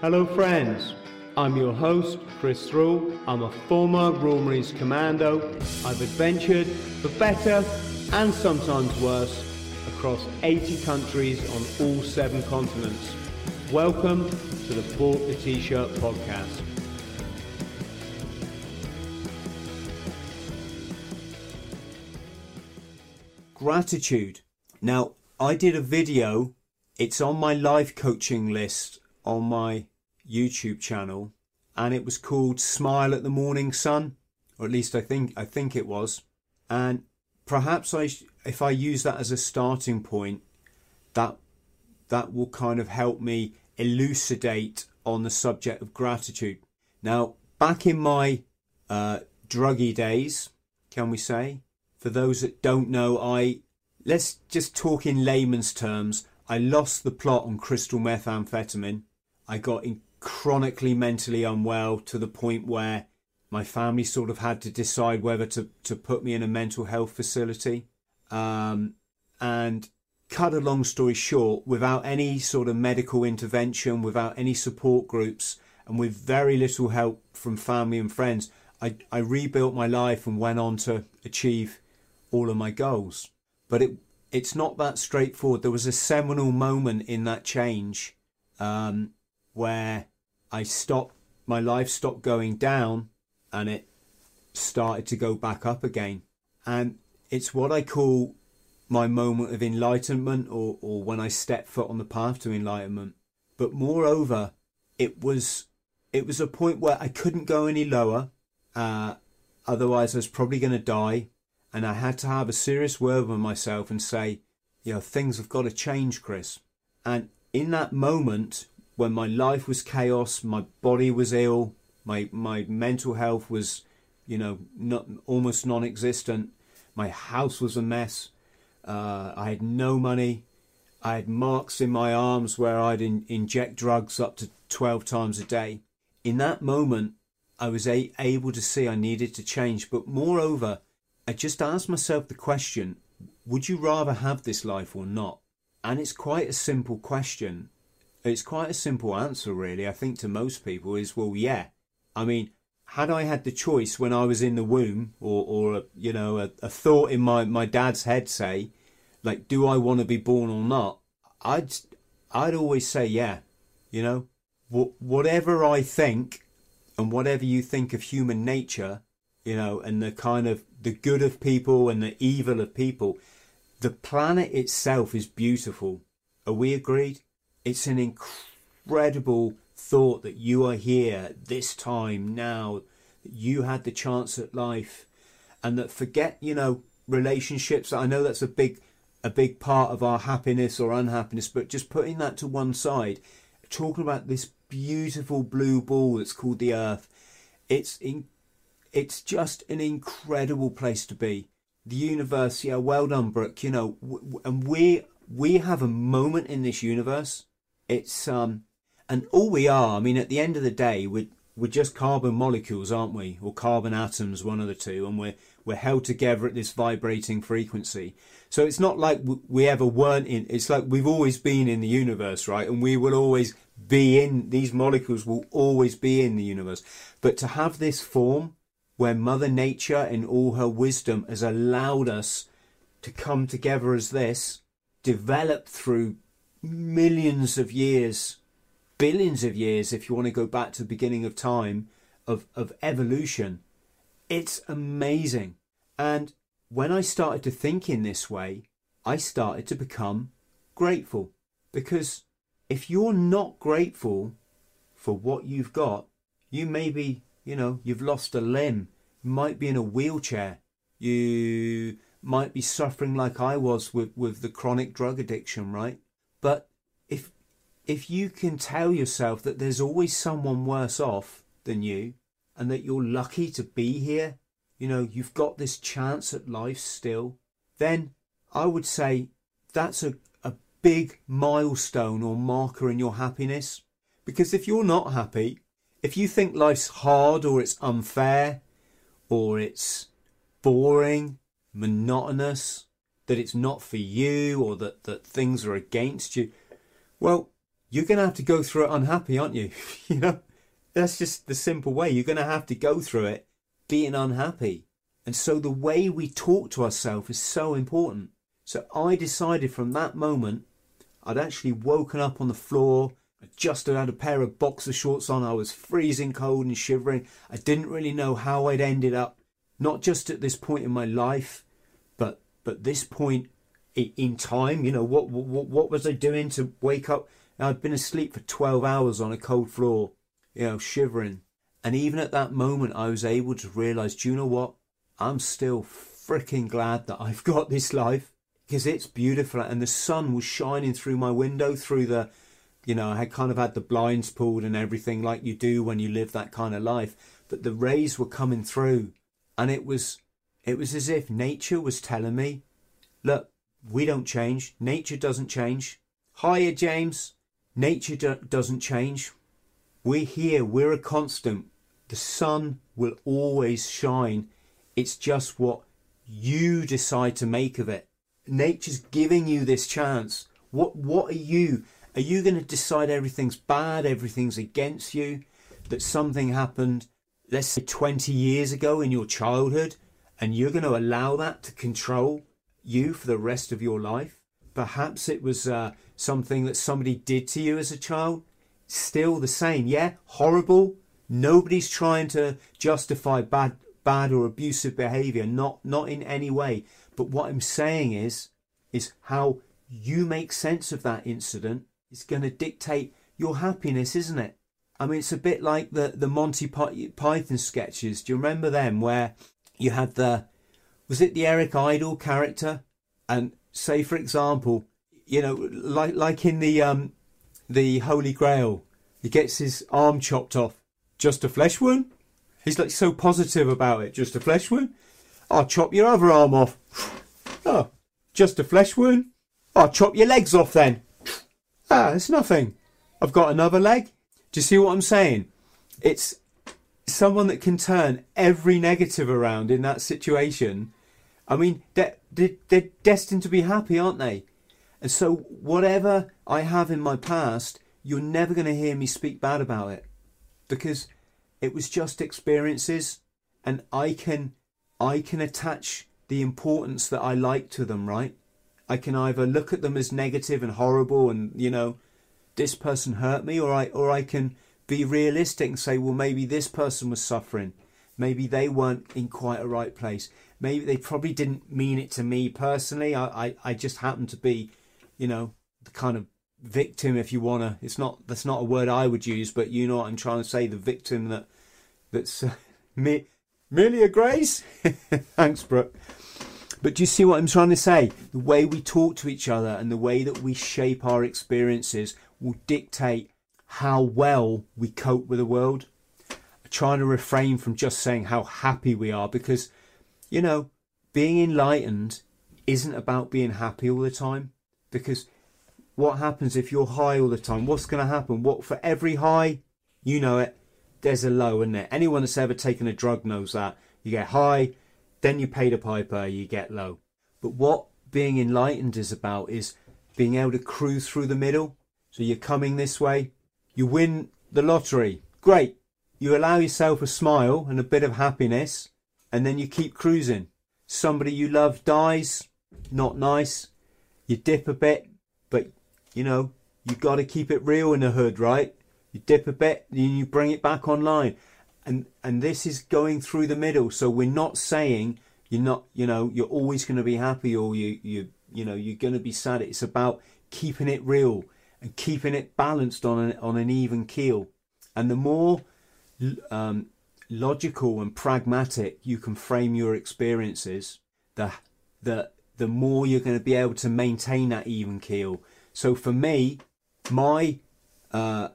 Hello, friends. I'm your host, Chris Thrall. I'm a former Royal Marines Commando. I've adventured for better and sometimes worse across 80 countries on all seven continents. Welcome to the Bought the T-Shirt podcast. Gratitude. Now, I did a video. It's on my life coaching list on my YouTube channel, and it was called "Smile at the Morning Sun," or at least I think I think it was. And perhaps I, if I use that as a starting point, that that will kind of help me elucidate on the subject of gratitude. Now, back in my uh, druggy days, can we say? For those that don't know, I let's just talk in layman's terms. I lost the plot on crystal methamphetamine. I got chronically mentally unwell to the point where my family sort of had to decide whether to, to put me in a mental health facility. Um, and cut a long story short, without any sort of medical intervention, without any support groups, and with very little help from family and friends, I, I rebuilt my life and went on to achieve all of my goals. But it it's not that straightforward. There was a seminal moment in that change um, where I stopped, my life stopped going down and it started to go back up again. And it's what I call my moment of enlightenment or, or when I step foot on the path to enlightenment. But moreover, it was it was a point where I couldn't go any lower. Uh, otherwise, I was probably going to die. And I had to have a serious word with myself and say, you know, things have got to change, Chris. And in that moment, when my life was chaos, my body was ill, my my mental health was, you know, not almost non-existent. My house was a mess. Uh, I had no money. I had marks in my arms where I'd in, inject drugs up to twelve times a day. In that moment, I was a, able to see I needed to change. But moreover, I just asked myself the question: Would you rather have this life or not? And it's quite a simple question it's quite a simple answer, really. I think to most people is, well, yeah. I mean, had I had the choice when I was in the womb, or, or a, you know, a, a thought in my, my dad's head say, like, do I want to be born or not? I'd I'd always say yeah. You know, Wh- whatever I think, and whatever you think of human nature, you know, and the kind of the good of people and the evil of people, the planet itself is beautiful. Are we agreed? It's an incredible thought that you are here this time now, that you had the chance at life, and that forget, you know, relationships. I know that's a big, a big part of our happiness or unhappiness, but just putting that to one side, talking about this beautiful blue ball that's called the Earth. It's in, it's just an incredible place to be. The universe, yeah, well done, Brooke. You know, w- and we we have a moment in this universe it's um, and all we are. I mean, at the end of the day, we're we're just carbon molecules, aren't we? Or carbon atoms, one of the two, and we're we're held together at this vibrating frequency. So it's not like we ever weren't in. It's like we've always been in the universe, right? And we will always be in. These molecules will always be in the universe. But to have this form, where Mother Nature, in all her wisdom, has allowed us to come together as this, developed through millions of years, billions of years, if you want to go back to the beginning of time, of, of evolution. It's amazing. And when I started to think in this way, I started to become grateful. Because if you're not grateful for what you've got, you may be, you know, you've lost a limb, you might be in a wheelchair, you might be suffering like I was with, with the chronic drug addiction, right? But if if you can tell yourself that there's always someone worse off than you and that you're lucky to be here, you know, you've got this chance at life still, then I would say that's a, a big milestone or marker in your happiness. Because if you're not happy, if you think life's hard or it's unfair or it's boring, monotonous, that it's not for you or that, that things are against you, well, you're going to have to go through it unhappy, aren't you? you know, that's just the simple way. You're going to have to go through it being unhappy. And so the way we talk to ourselves is so important. So I decided from that moment, I'd actually woken up on the floor. I just had a pair of boxer shorts on. I was freezing cold and shivering. I didn't really know how I'd ended up, not just at this point in my life, but this point in time. You know, what what what was I doing to wake up? I'd been asleep for 12 hours on a cold floor, you know, shivering. And even at that moment, I was able to realize, do you know what? I'm still freaking glad that I've got this life because it's beautiful. And the sun was shining through my window, through the, you know, I had kind of had the blinds pulled and everything like you do when you live that kind of life. But the rays were coming through and it was, it was as if nature was telling me, look, we don't change. Nature doesn't change. Hiya, James. Nature do- doesn't change. We're here, we're a constant. The sun will always shine. It's just what you decide to make of it. Nature's giving you this chance. What what are you? Are you going to decide everything's bad, everything's against you, that something happened, let's say 20 years ago in your childhood, and you're going to allow that to control you for the rest of your life? Perhaps it was uh, something that somebody did to you as a child, still the same. Yeah, horrible. Nobody's trying to justify bad, bad or abusive behaviour. Not, not in any way. But what I'm saying is, is how you make sense of that incident is going to dictate your happiness, isn't it? I mean, it's a bit like the the Monty Python sketches. Do you remember them where you had the was it the Eric Idle character? And say, for example, you know, like like in the um, the Holy Grail, he gets his arm chopped off. Just a flesh wound. He's like so positive about it. Just a flesh wound. I'll chop your other arm off. Oh, just a flesh wound. I'll chop your legs off then. Ah, it's nothing. I've got another leg. Do you see what I'm saying? It's someone that can turn every negative around in that situation. I mean, they're, they're destined to be happy, aren't they? And so, whatever I have in my past, you're never going to hear me speak bad about it because it was just experiences and I can I can attach the importance that I like to them, right? I can either look at them as negative and horrible and, you know, this person hurt me or I or I can be realistic and say, well maybe this person was suffering. Maybe they weren't in quite a right place. Maybe they probably didn't mean it to me personally. I, I, I just happened to be you know, the kind of victim, if you wanna. It's not that's not a word I would use, but you know what I'm trying to say. The victim that that's uh, me, merely a grace. Thanks, Brooke. But do you see what I'm trying to say? The way we talk to each other and the way that we shape our experiences will dictate how well we cope with the world. I try to refrain from just saying how happy we are because, you know, being enlightened isn't about being happy all the time because what happens if you're high all the time? What's going to happen? What for every high, you know it. There's a low, isn't there? Anyone that's ever taken a drug knows that you get high, then you pay the piper, you get low. But what being enlightened is about is being able to cruise through the middle. So you're coming this way, you win the lottery, great. You allow yourself a smile and a bit of happiness, and then you keep cruising. Somebody you love dies, not nice you dip a bit, but you know, you got to keep it real in the hood, right? You dip a bit, and you bring it back online. And, and this is going through the middle. So we're not saying you're not, you know, you're always going to be happy or you, you, you know, you're going to be sad. It's about keeping it real and keeping it balanced on an, on an even keel. And the more um, logical and pragmatic you can frame your experiences, the the the more you're going to be able to maintain that even keel. So for me, my uh,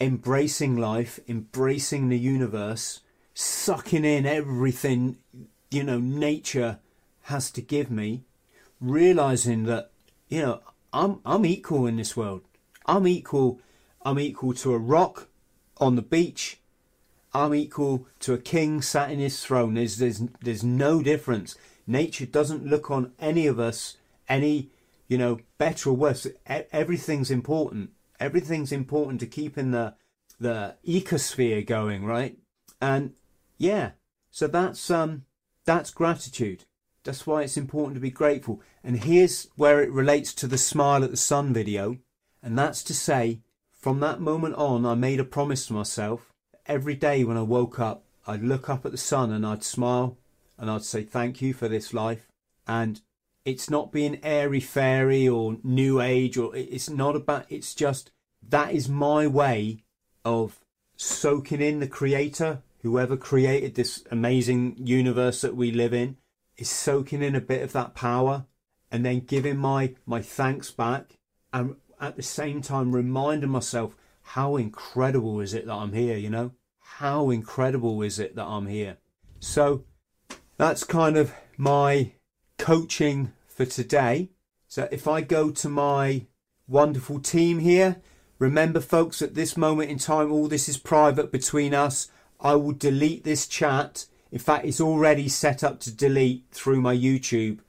embracing life, embracing the universe, sucking in everything, you know, nature has to give me, realizing that, you know, I'm, I'm equal in this world. I'm equal, I'm equal to a rock on the beach. I'm equal to a king sat in his throne. There's, there's, there's no difference. Nature doesn't look on any of us any, you know, better or worse. Everything's important. Everything's important to keeping the the ecosphere going, right? And yeah, so that's um that's gratitude. That's why it's important to be grateful. And here's where it relates to the smile at the sun video, and that's to say, from that moment on, I made a promise to myself. Every day when I woke up, I'd look up at the sun and I'd smile and I'd say thank you for this life. And it's not being airy fairy or new age or it's not about it's just that is my way of soaking in the creator whoever created this amazing universe that we live in is soaking in a bit of that power and then giving my my thanks back and at the same time reminding myself how incredible is it that I'm here you know how incredible is it that I'm here so that's kind of my coaching for today. So if I go to my wonderful team here, remember folks, at this moment in time, all this is private between us. I will delete this chat. In fact, it's already set up to delete through my YouTube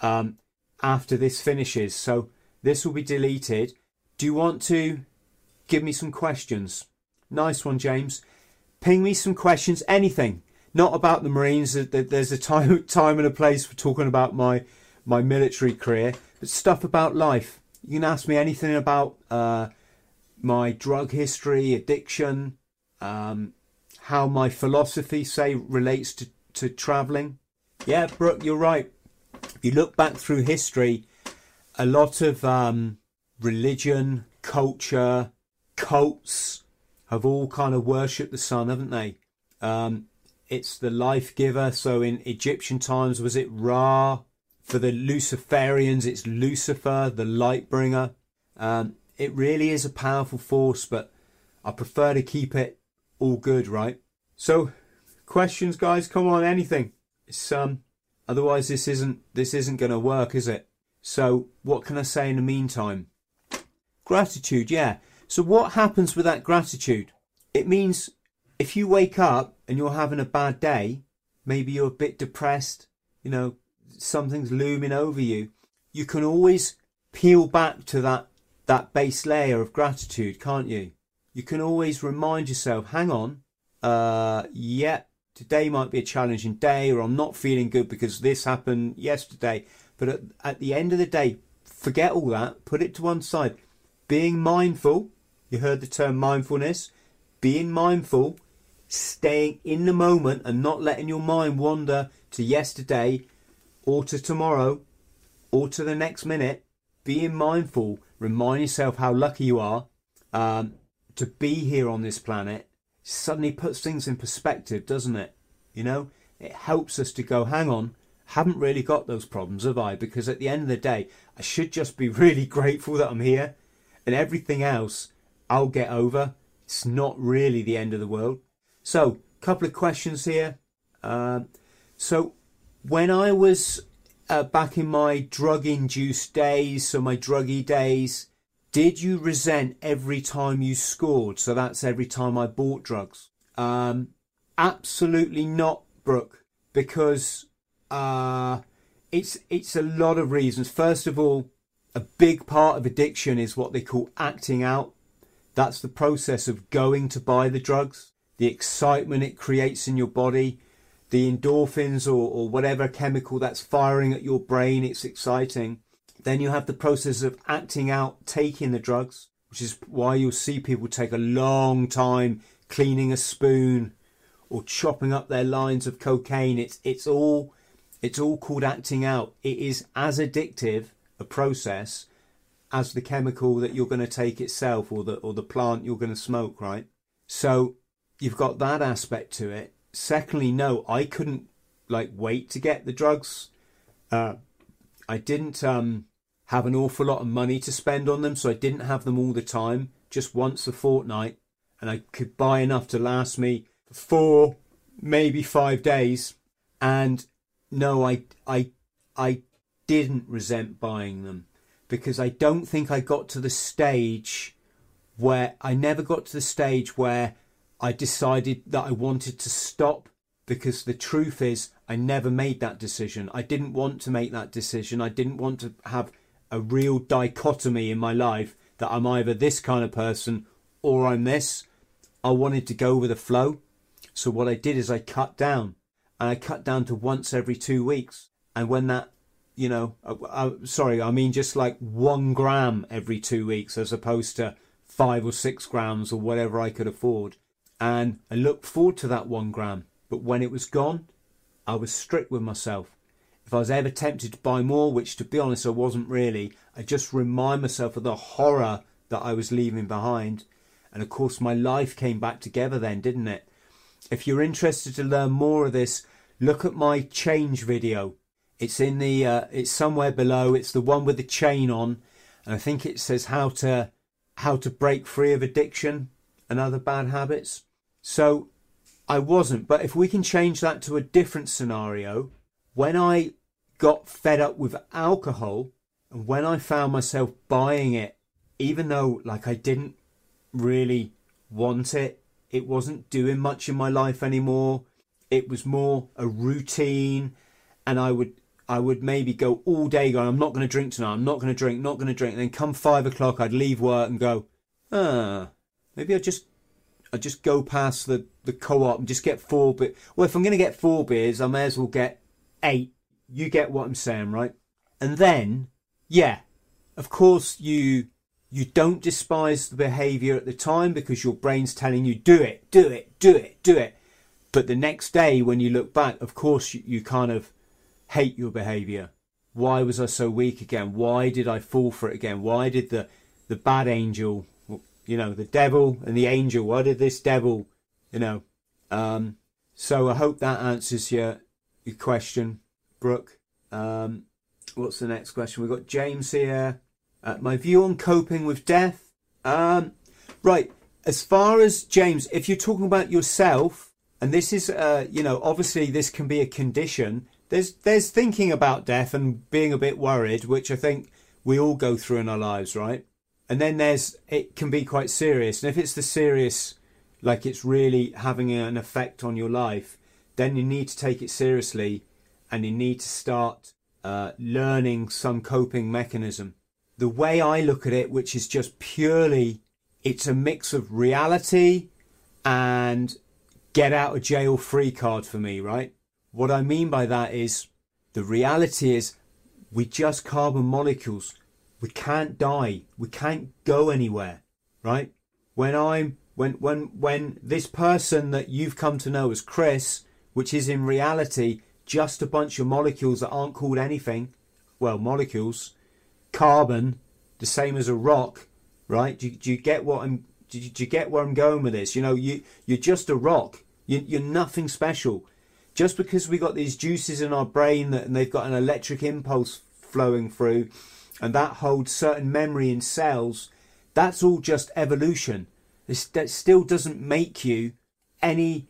um, after this finishes. So this will be deleted. Do you want to give me some questions? Nice one, James. Ping me some questions, anything. Not about the Marines. There's a time, time and a place for talking about my my military career, but stuff about life. You can ask me anything about uh, my drug history, addiction, um, how my philosophy, say, relates to, to travelling. Yeah, Brooke, you're right. If you look back through history, a lot of um, religion, culture, cults have all kind of worshipped the sun, haven't they? Um, it's the life giver. So in Egyptian times, was it Ra? For the Luciferians, it's Lucifer, the light bringer. Um, it really is a powerful force, but I prefer to keep it all good, right? So, questions, guys? Come on, anything. It's um, otherwise this isn't this isn't going to work, is it? So, what can I say in the meantime? Gratitude, yeah. So, what happens with that gratitude? It means if you wake up and you're having a bad day, maybe you're a bit depressed, you know, something's looming over you, you can always peel back to that that base layer of gratitude, can't you? You can always remind yourself, hang on, uh, yeah, today might be a challenging day, or I'm not feeling good because this happened yesterday. But at, at the end of the day, forget all that, put it to one side. Being mindful, you heard the term mindfulness, being mindful, staying in the moment and not letting your mind wander to yesterday or to tomorrow or to the next minute, being mindful, remind yourself how lucky you are um, to be here on this planet, suddenly puts things in perspective, doesn't it? You know, it helps us to go, hang on, haven't really got those problems, have I? Because at the end of the day, I should just be really grateful that I'm here and everything else I'll get over. It's not really the end of the world. So, couple of questions here. Uh, so, when I was uh, back in my drug induced days, so my druggy days, did you resent every time you scored? So that's every time I bought drugs. Um, absolutely not, Brooke, because uh, it's it's a lot of reasons. First of all, a big part of addiction is what they call acting out. That's the process of going to buy the drugs, the excitement it creates in your body, the endorphins or, or whatever chemical that's firing at your brain, it's exciting. Then you have the process of acting out taking the drugs, which is why you'll see people take a long time cleaning a spoon or chopping up their lines of cocaine. It's it's all it's all called acting out. It is as addictive a process as the chemical that you're going to take itself or the or the plant you're going to smoke, right? So you've got that aspect to it secondly, no, I couldn't like wait to get the drugs. Uh, I didn't um, have an awful lot of money to spend on them, so I didn't have them all the time. just once a fortnight, and I could buy enough to last me for four, maybe five days. And no, I, I, I didn't resent buying them because I don't think I got to the stage where I never got to the stage where I decided that I wanted to stop because the truth is I never made that decision. I didn't want to make that decision. I didn't want to have a real dichotomy in my life that I'm either this kind of person or I'm this. I wanted to go with the flow. So what I did is I cut down and I cut down to once every two weeks. And when that, you know, uh, I, I, uh, sorry, I mean just like one gram every two weeks as opposed to five or six grams or whatever I could afford. And I looked forward to that one gram. But when it was gone, I was strict with myself. If I was ever tempted to buy more, which to be honest I wasn't really, I just remind myself of the horror that I was leaving behind. And of course, my life came back together then, didn't it? If you're interested to learn more of this, look at my change video. It's in the, uh, it's somewhere below. It's the one with the chain on, and I think it says how to, how to break free of addiction and other bad habits. So I wasn't. But if we can change that to a different scenario, when I got fed up with alcohol and when I found myself buying it, even though like I didn't really want it, it wasn't doing much in my life anymore. It was more a routine and I would I would maybe go all day going, I'm not going to drink tonight, I'm not going to drink, not going to drink. And then come five o'clock, I'd leave work and go, ah, maybe I just I just go past the, the co-op and just get four beers. Well, if I'm going to get four beers, I may as well get eight. You get what I'm saying, right? And then, yeah, of course you you don't despise the behaviour at the time because your brain's telling you do it, do it, do it, do it. But the next day when you look back, of course you, you kind of hate your behaviour. Why was I so weak again? Why did I fall for it again? Why did the the bad angel you know, the devil and the angel. why did this devil, you know? Um, so I hope that answers your your question, Brooke. Um, what's the next question? We've got James here. Uh, my view on coping with death. Um, right. As far as James, if you're talking about yourself, and this is, uh, you know, obviously this can be a condition. There's there's thinking about death and being a bit worried, which I think we all go through in our lives, right? and then there's it can be quite serious and if it's the serious like it's really having an effect on your life then you need to take it seriously and you need to start uh, learning some coping mechanism the way i look at it which is just purely it's a mix of reality and get out of jail free card for me right what i mean by that is the reality is we're just carbon molecules we can't die. We can't go anywhere, right? When I'm when when when this person that you've come to know as Chris, which is in reality just a bunch of molecules that aren't called anything, well, molecules, carbon, the same as a rock, right? Do, do you get what I'm? Do you, do you, get where I'm going with this? You know, you you're just a rock. You, you're nothing special. Just because we got these juices in our brain that and they've got an electric impulse flowing through and that holds certain memory in cells, that's all just evolution. This, that still doesn't make you any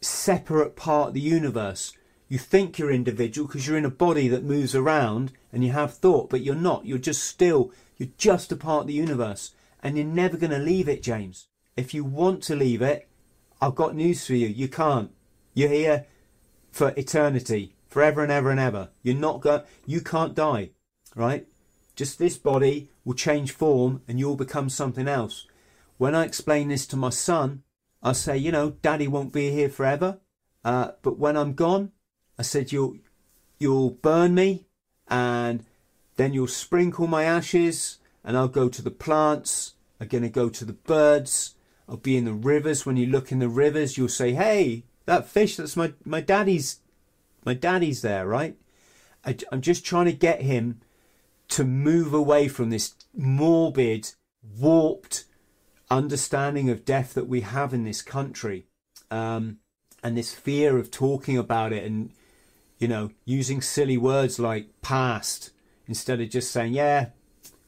separate part of the universe. You think you're individual because you're in a body that moves around and you have thought, but you're not. You're just still, you're just a part of the universe. And you're never going to leave it, James. If you want to leave it, I've got news for you. You can't. You're here for eternity, forever and ever and ever. You're not going, you can't die, right? Just this body will change form and you'll become something else. When I explain this to my son, I say, you know, daddy won't be here forever. Uh, but when I'm gone, I said, you'll, you'll burn me and then you'll sprinkle my ashes and I'll go to the plants. I'm going to go to the birds. I'll be in the rivers. When you look in the rivers, you'll say, hey, that fish, that's my, my daddy's, my daddy's there, right? I, I'm just trying to get him to move away from this morbid, warped understanding of death that we have in this country, um, and this fear of talking about it, and you know, using silly words like passed instead of just saying, "Yeah,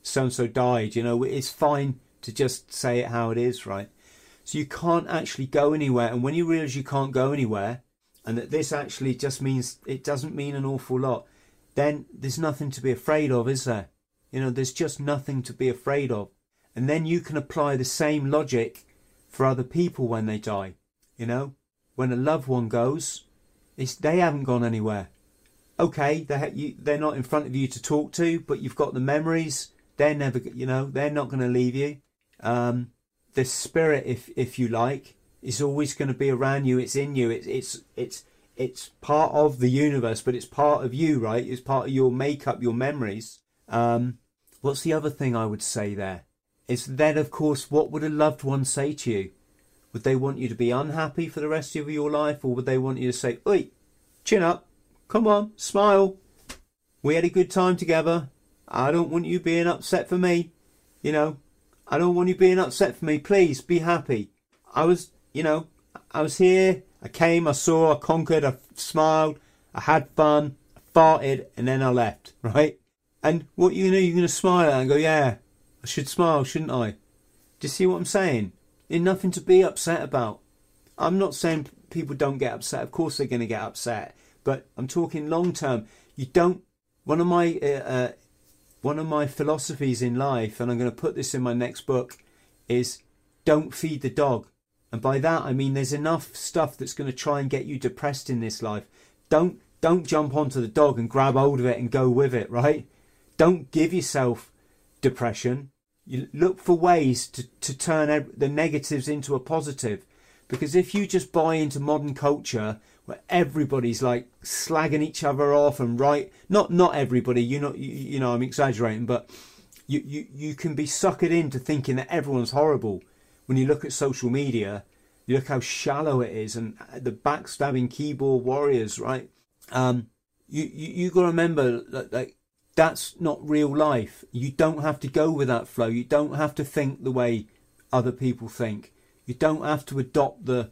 so and so died." You know, it's fine to just say it how it is, right? So you can't actually go anywhere. And when you realize you can't go anywhere, and that this actually just means it doesn't mean an awful lot, then there's nothing to be afraid of, is there? You know, there's just nothing to be afraid of. And then you can apply the same logic for other people when they die. You know, when a loved one goes, they haven't gone anywhere. Okay, they you, they're not in front of you to talk to, but you've got the memories. They're never, you know, they're not going to leave you. Um, the spirit, if if you like, is always going to be around you. It's in you. It's it's it's it's part of the universe, but it's part of you, right? It's part of your makeup, your memories. Um, what's the other thing I would say there? Is then, of course, what would a loved one say to you? Would they want you to be unhappy for the rest of your life, or would they want you to say, "Oi, chin up, come on, smile. We had a good time together. I don't want you being upset for me. You know, I don't want you being upset for me. Please be happy. I was, you know, I was here. I came, I saw, I conquered, I smiled, I had fun, I farted, and then I left, right? And what you know, you're going to smile and go, yeah, I should smile, shouldn't I? Do you see what I'm saying? There's nothing to be upset about. I'm not saying people don't get upset. Of course they're going to get upset. But I'm talking long term. You don't. One of my uh, uh, one of my philosophies in life, and I'm going to put this in my next book, is don't feed the dog. And by that I mean there's enough stuff that's going to try and get you depressed in this life. Don't don't jump onto the dog and grab hold of it and go with it, right? Don't give yourself depression. You look for ways to, to turn the negatives into a positive. Because if you just buy into modern culture where everybody's like slagging each other off and right, not not everybody, you know, you, you know, I'm exaggerating, but you, you you can be suckered into thinking that everyone's horrible when you look at social media, you look how shallow it is and the backstabbing keyboard warriors, right? Um, you, you, you got to remember that, like, that's not real life. You don't have to go with that flow. You don't have to think the way other people think. You don't have to adopt the,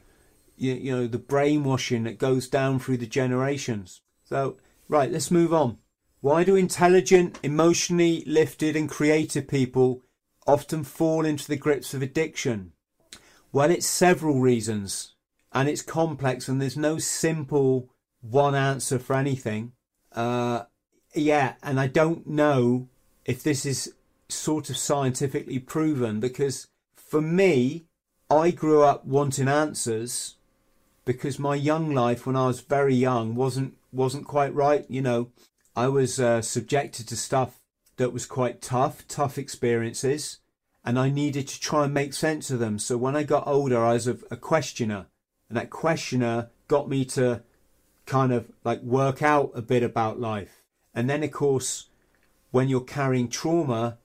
you, you know, the brainwashing that goes down through the generations. So, right, let's move on. Why do intelligent, emotionally lifted and creative people often fall into the grips of addiction? Well, it's several reasons and it's complex and there's no simple one answer for anything. Uh, yeah, and I don't know if this is sort of scientifically proven because for me, I grew up wanting answers because my young life when I was very young wasn't wasn't quite right. You know, I was uh, subjected to stuff that was quite tough, tough experiences, and I needed to try and make sense of them. So when I got older, I was a, a questioner, and that questioner got me to kind of like work out a bit about life. And then, of course, when you're carrying trauma,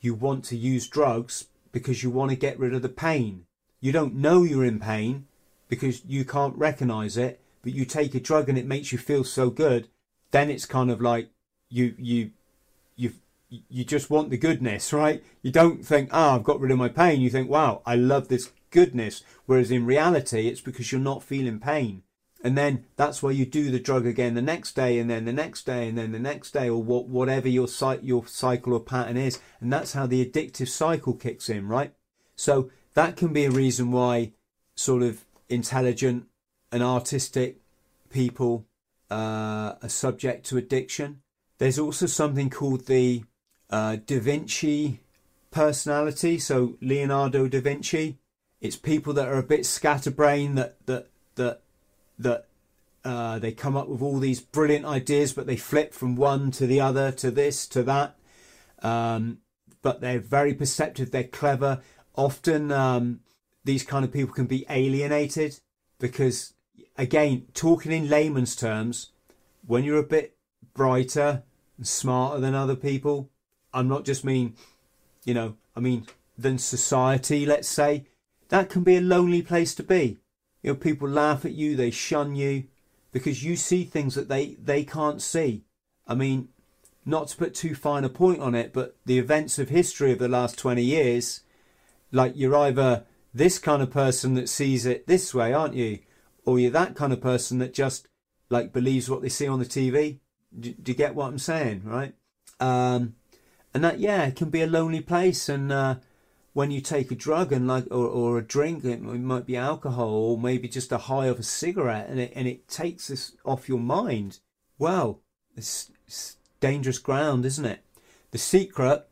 you want to use drugs because you want to get rid of the pain. You don't know you're in pain because you can't recognize it, but you take a drug and it makes you feel so good. Then it's kind of like you you you've you just want the goodness, right? You don't think, ah, oh, I've got rid of my pain. You think, wow, I love this goodness. Whereas in reality, it's because you're not feeling pain. And then that's why you do the drug again the next day, and then the next day, and then the next day, or what, whatever your your cycle or pattern is. And that's how the addictive cycle kicks in, right? So that can be a reason why sort of intelligent and artistic people uh, are subject to addiction. There's also something called the uh, Da Vinci personality. So Leonardo da Vinci, it's people that are a bit scatterbrained that that that that uh, they come up with all these brilliant ideas, but they flip from one to the other, to this, to that. Um, but they're very perceptive. They're clever. Often, um, these kind of people can be alienated because, again, talking in layman's terms, when you're a bit brighter and smarter than other people, I'm not just mean, you know, I mean than society, let's say, that can be a lonely place to be. You know, people laugh at you, they shun you because you see things that they, they can't see. I mean, not to put too fine a point on it, but the events of history of the last 20 years, like you're either this kind of person that sees it this way, aren't you? Or you're that kind of person that just like believes what they see on the TV. Do, do you get what I'm saying, right? Um, and that yeah, it can be a lonely place, and uh, when you take a drug and like or, or a drink it might be alcohol or maybe just a high of a cigarette and it and it takes this off your mind well it's, it's dangerous ground isn't it the secret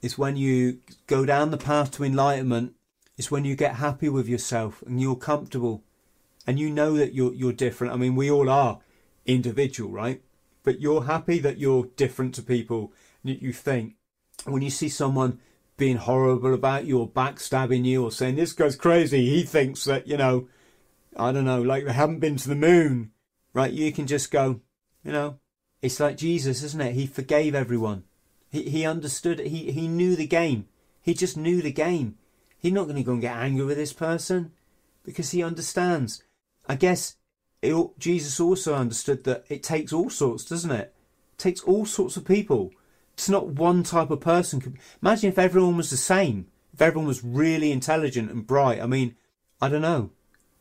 is when you go down the path to enlightenment it's when you get happy with yourself and you're comfortable and you know that you're you're different i mean we all are individual right but you're happy that you're different to people that you think when you see someone being horrible about you or backstabbing you or saying this guy's crazy, he thinks that, you know, I don't know, like they haven't been to the moon, right? You can just go, you know, it's like Jesus, isn't it? He forgave everyone. He, he understood, he, he knew the game. He just knew the game. He's not going to go and get angry with this person because he understands. I guess it, Jesus also understood that it takes all sorts, doesn't it? it takes all sorts of people it's not one type of person. Imagine if everyone was the same. If everyone was really intelligent and bright. I mean, I don't know.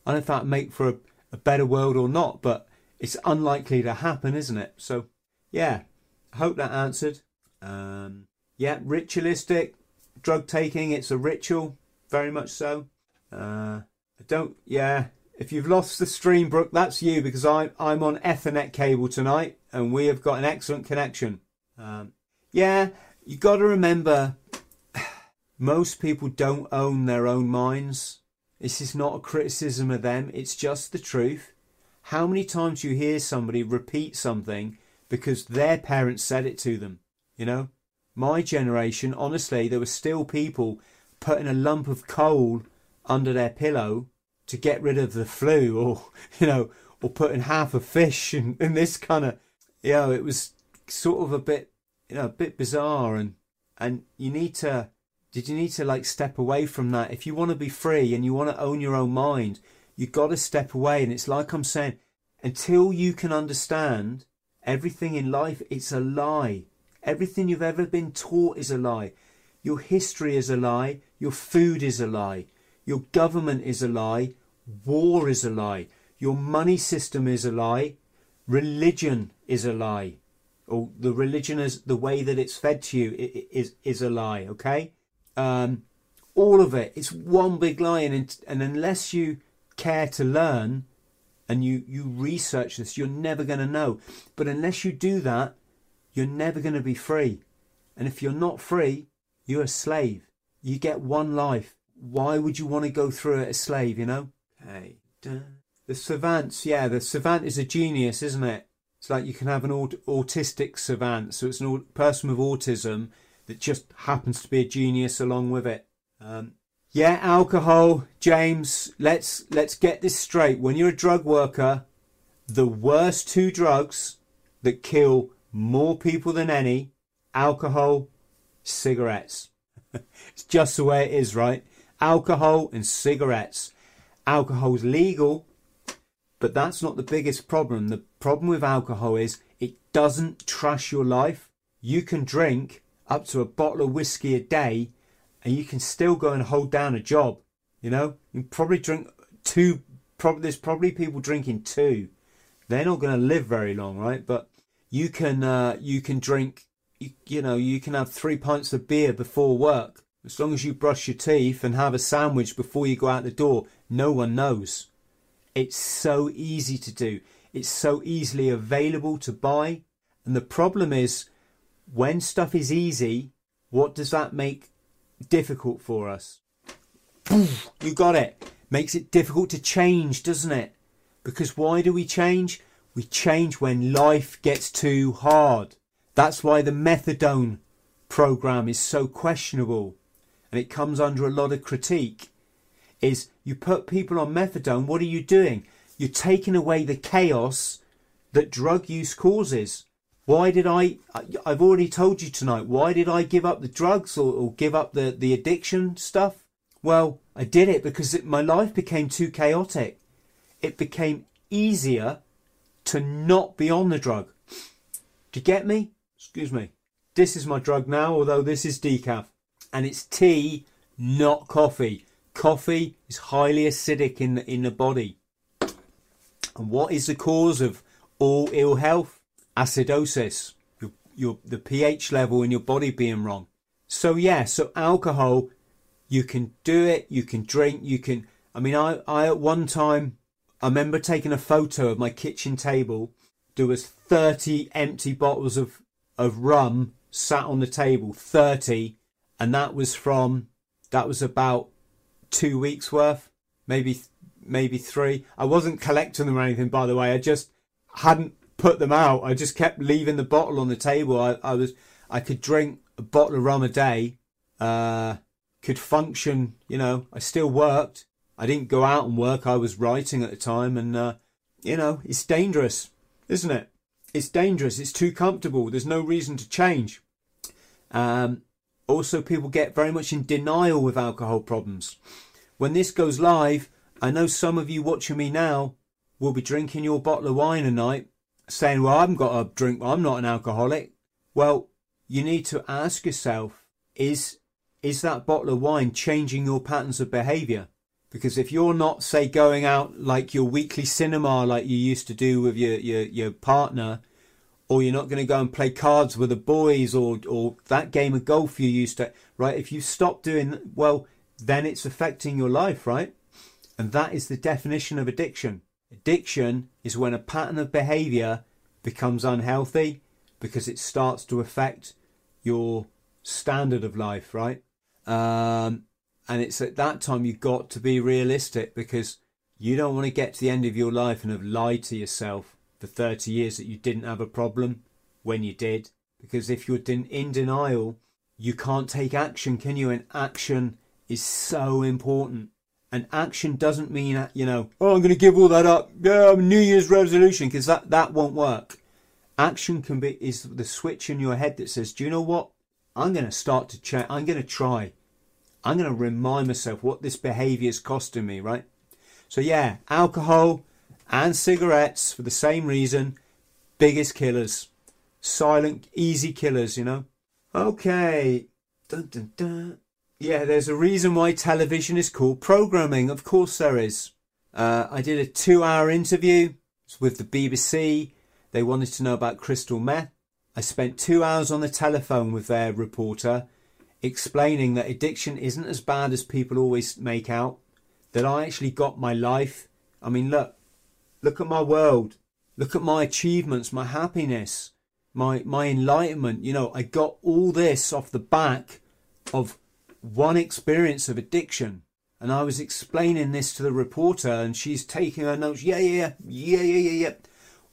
I don't know if that'd make for a, a better world or not, but it's unlikely to happen, isn't it? So, yeah, I hope that answered. Um, yeah, ritualistic, drug taking, it's a ritual, very much so. Uh, I don't, yeah, if you've lost the stream, Brooke, that's you because I'm, I'm on Ethernet cable tonight and we have got an excellent connection. Um, yeah, you got to remember, most people don't own their own minds. This is not a criticism of them, it's just the truth. How many times you hear somebody repeat something because their parents said it to them? You know, my generation, honestly, there were still people putting a lump of coal under their pillow to get rid of the flu, or you know, or putting half a fish and this kind of, you know, it was sort of a bit you know a bit bizarre and and you need to did you need to like step away from that? If you want to be free and you want to own your own mind you got to step away. And it's like i'm saying until you can understand everything in life it's a lie. Everything you've ever been taught is a lie. Your history is a lie your food is a lie your government is a lie war is a lie your money system is a lie religion is a lie or the religion is the way that it's fed to you is is a lie. Okay, um, all of it. It's one big lie, and and unless you care to learn and you you research this, you're never going to know. But unless you do that, you're never going to be free. And if you're not free, you're a slave. You get one life. Why would you want to go through it as slave? You know. Hey, the savants. Yeah, the savant is a genius, isn't it? It's like you can have an aut- autistic savant, so it's a person with autism that just happens to be a genius along with it. Um, yeah, alcohol, James. Let's let's get this straight. When you're a drug worker, the worst two drugs that kill more people than any: alcohol, cigarettes. it's just the way it is, right? Alcohol and cigarettes. Alcohol's legal but that's not the biggest problem. The problem with alcohol is it doesn't trash your life. You can drink up to a bottle of whiskey a day and you can still go and hold down a job. You know, you probably drink two, probably, there's probably people drinking two. They're not going to live very long, right? But you can, uh, you can drink, you, you know, you can have three pints of beer before work. As long as you brush your teeth and have a sandwich before you go out the door, no one knows. It's so easy to do. It's so easily available to buy. And the problem is when stuff is easy, what does that make difficult for us? You got it. Makes it difficult to change, doesn't it? Because why do we change? We change when life gets too hard. That's why the methadone program is so questionable and it comes under a lot of critique is you put people on methadone, what are you doing? You're taking away the chaos that drug use causes. Why did I, I've already told you tonight, why did I give up the drugs or, or give up the, the addiction stuff? Well, I did it because it, my life became too chaotic. It became easier to not be on the drug. Do you get me? Excuse me. This is my drug now, although this is decaf. And it's tea, not coffee. Coffee is highly acidic in the, in the body. And what is the cause of all ill health? Acidosis. Your, your, the pH level in your body being wrong. So yeah, so alcohol You can do it. You can drink. You can. I mean, I, I at one time, I remember taking a photo of my kitchen table. There was 30 empty bottles of, of rum sat on the table, 30. And that was from, that was about two weeks worth, maybe, maybe three. I wasn't collecting them or anything, by the way. I just hadn't put them out. I just kept leaving the bottle on the table. I, I was, I could drink a bottle of rum a day, uh, could function, you know, I still worked. I didn't go out and work. I was writing at the time and, uh, you know, it's dangerous, isn't it? It's dangerous. It's too comfortable. There's no reason to change. Um, also, people get very much in denial with alcohol problems. When this goes live, I know some of you watching me now will be drinking your bottle of wine a night, saying, Well, I haven't got a drink, I'm not an alcoholic. Well, you need to ask yourself, is, is that bottle of wine changing your patterns of behaviour? Because if you're not, say, going out like your weekly cinema like you used to do with your, your, your partner, or you're not going to go and play cards with the boys or or that game of golf you used to right if you stop doing well then it's affecting your life right? And that is the definition of addiction. Addiction is when a pattern of behavior becomes unhealthy because it starts to affect your standard of life right? Um, and it's at that time you've got to be realistic because you don't want to get to the end of your life and have lied to yourself for 30 years that you didn't have a problem when you did. Because if you're in denial, you can't take action, can you? And action is so important. And action doesn't mean, you know, oh, I'm going to give all that up. Yeah, I'm New Year's resolution, because that, that won't work. Action can be, is the switch in your head that says, do you know what? I'm going to start to change. I'm going to try. I'm going to remind myself what this behavior is costing me, right? So yeah, alcohol, and cigarettes for the same reason. Biggest killers. Silent, easy killers, you know. Okay. Dun, dun, dun. Yeah, there's a reason why television is called programming. Of course there is. Uh, I did a two hour interview with the BBC. They wanted to know about crystal meth. I spent two hours on the telephone with their reporter explaining that addiction isn't as bad as people always make out. That I actually got my life. I mean, look, Look at my world. Look at my achievements, my happiness, my, my enlightenment. You know, I got all this off the back of one experience of addiction. And I was explaining this to the reporter and she's taking her notes. Yeah, yeah, yeah, yeah, yeah, yeah.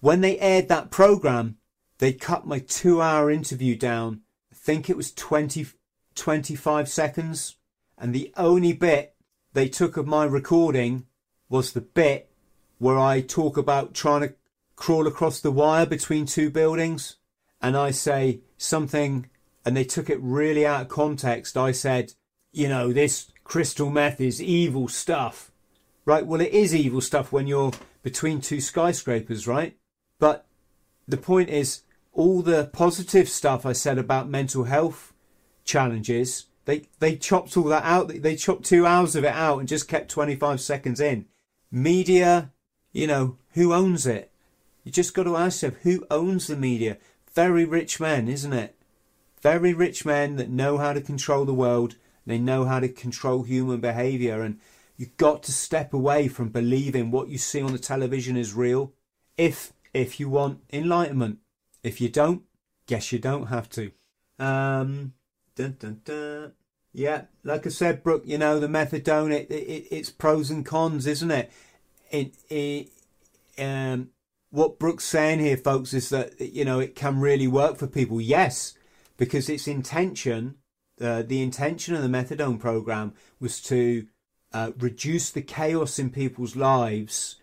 When they aired that program, they cut my two hour interview down. I think it was 20, 25 seconds. And the only bit they took of my recording was the bit where I talk about trying to crawl across the wire between two buildings and I say something and they took it really out of context. I said, you know, this crystal meth is evil stuff. Right? Well, it is evil stuff when you're between two skyscrapers, right? But the point is, all the positive stuff I said about mental health challenges, they, they chopped all that out. They chopped two hours of it out and just kept 25 seconds in. Media you know, who owns it? You just got to ask yourself, who owns the media? Very rich men, isn't it? Very rich men that know how to control the world. They know how to control human behaviour. And you've got to step away from believing what you see on the television is real. If if you want enlightenment. If you don't, guess you don't have to. Um, dun, dun, dun. Yeah, like I said, Brooke, you know, the methadone, it, it, it's pros and cons, isn't it? it, it um, what Brooke's saying here, folks, is that you know it can really work for people. Yes, because its intention, uh, the intention of the methadone program was to uh, reduce the chaos in people's lives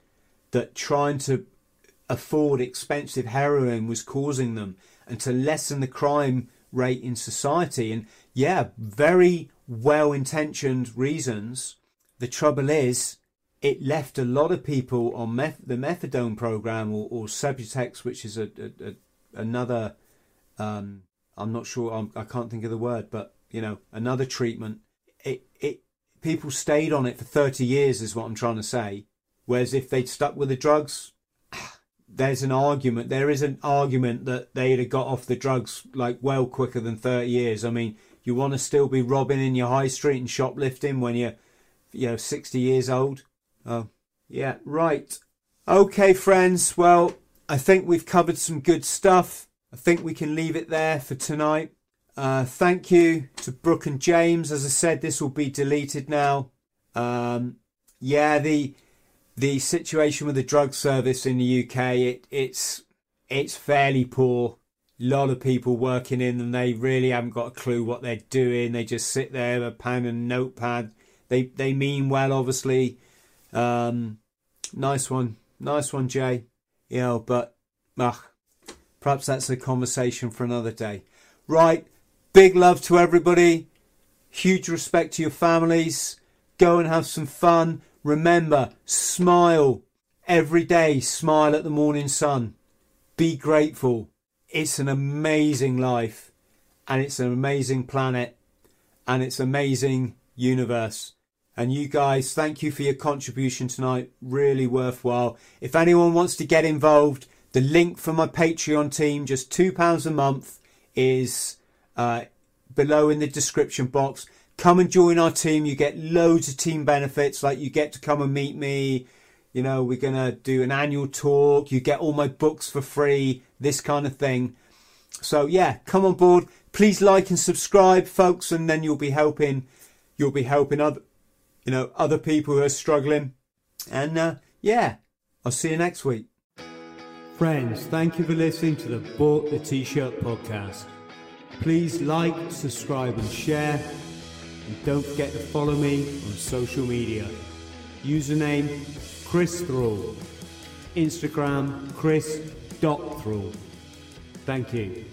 that trying to afford expensive heroin was causing them, and to lessen the crime rate in society. And yeah, very well intentioned reasons. The trouble is it left a lot of people on meth- the methadone program or, or Subutex, which is a, a, a another. Um, I'm not sure. I'm, I can not think of the word, but you know, another treatment. It it people stayed on it for 30 years, is what I'm trying to say. Whereas if they'd stuck with the drugs, there's an argument. There is an argument that they'd have got off the drugs like well quicker than 30 years. I mean, you want to still be robbing in your high street and shoplifting when you're, you know, 60 years old. Oh, yeah, right. Okay, friends. Well, I think we've covered some good stuff. I think we can leave it there for tonight. Uh, thank you to Brooke and James. As I said, this will be deleted now. Um, yeah, the the situation with the drug service in the UK, it, it's it's fairly poor. A lot of people working in them, they really haven't got a clue what they're doing. They just sit there with a pen and notepad. They they mean well, obviously. Um, nice one, nice one, Jay. You know, but ugh, perhaps that's a conversation for another day. Right, big love to everybody. Huge respect to your families. Go and have some fun. Remember, smile every day. Smile at the morning sun. Be grateful. It's an amazing life, and it's an amazing planet, and it's amazing universe. And you guys, thank you for your contribution tonight. Really worthwhile. If anyone wants to get involved, the link for my Patreon team, just £2 a month, is uh, below in the description box. Come and join our team. You get loads of team benefits, like you get to come and meet me. You know, we're going to do an annual talk. You get all my books for free, this kind of thing. So, yeah, come on board. Please like and subscribe, folks, and then you'll be helping. You'll be helping other you know, other people who are struggling. And uh, yeah, I'll see you next week. Friends, thank you for listening to the Bought the T-Shirt podcast. Please like, subscribe and share. And don't forget to follow me on social media. Username Chris Thrall. Instagram Chris.Thrall. Thank you.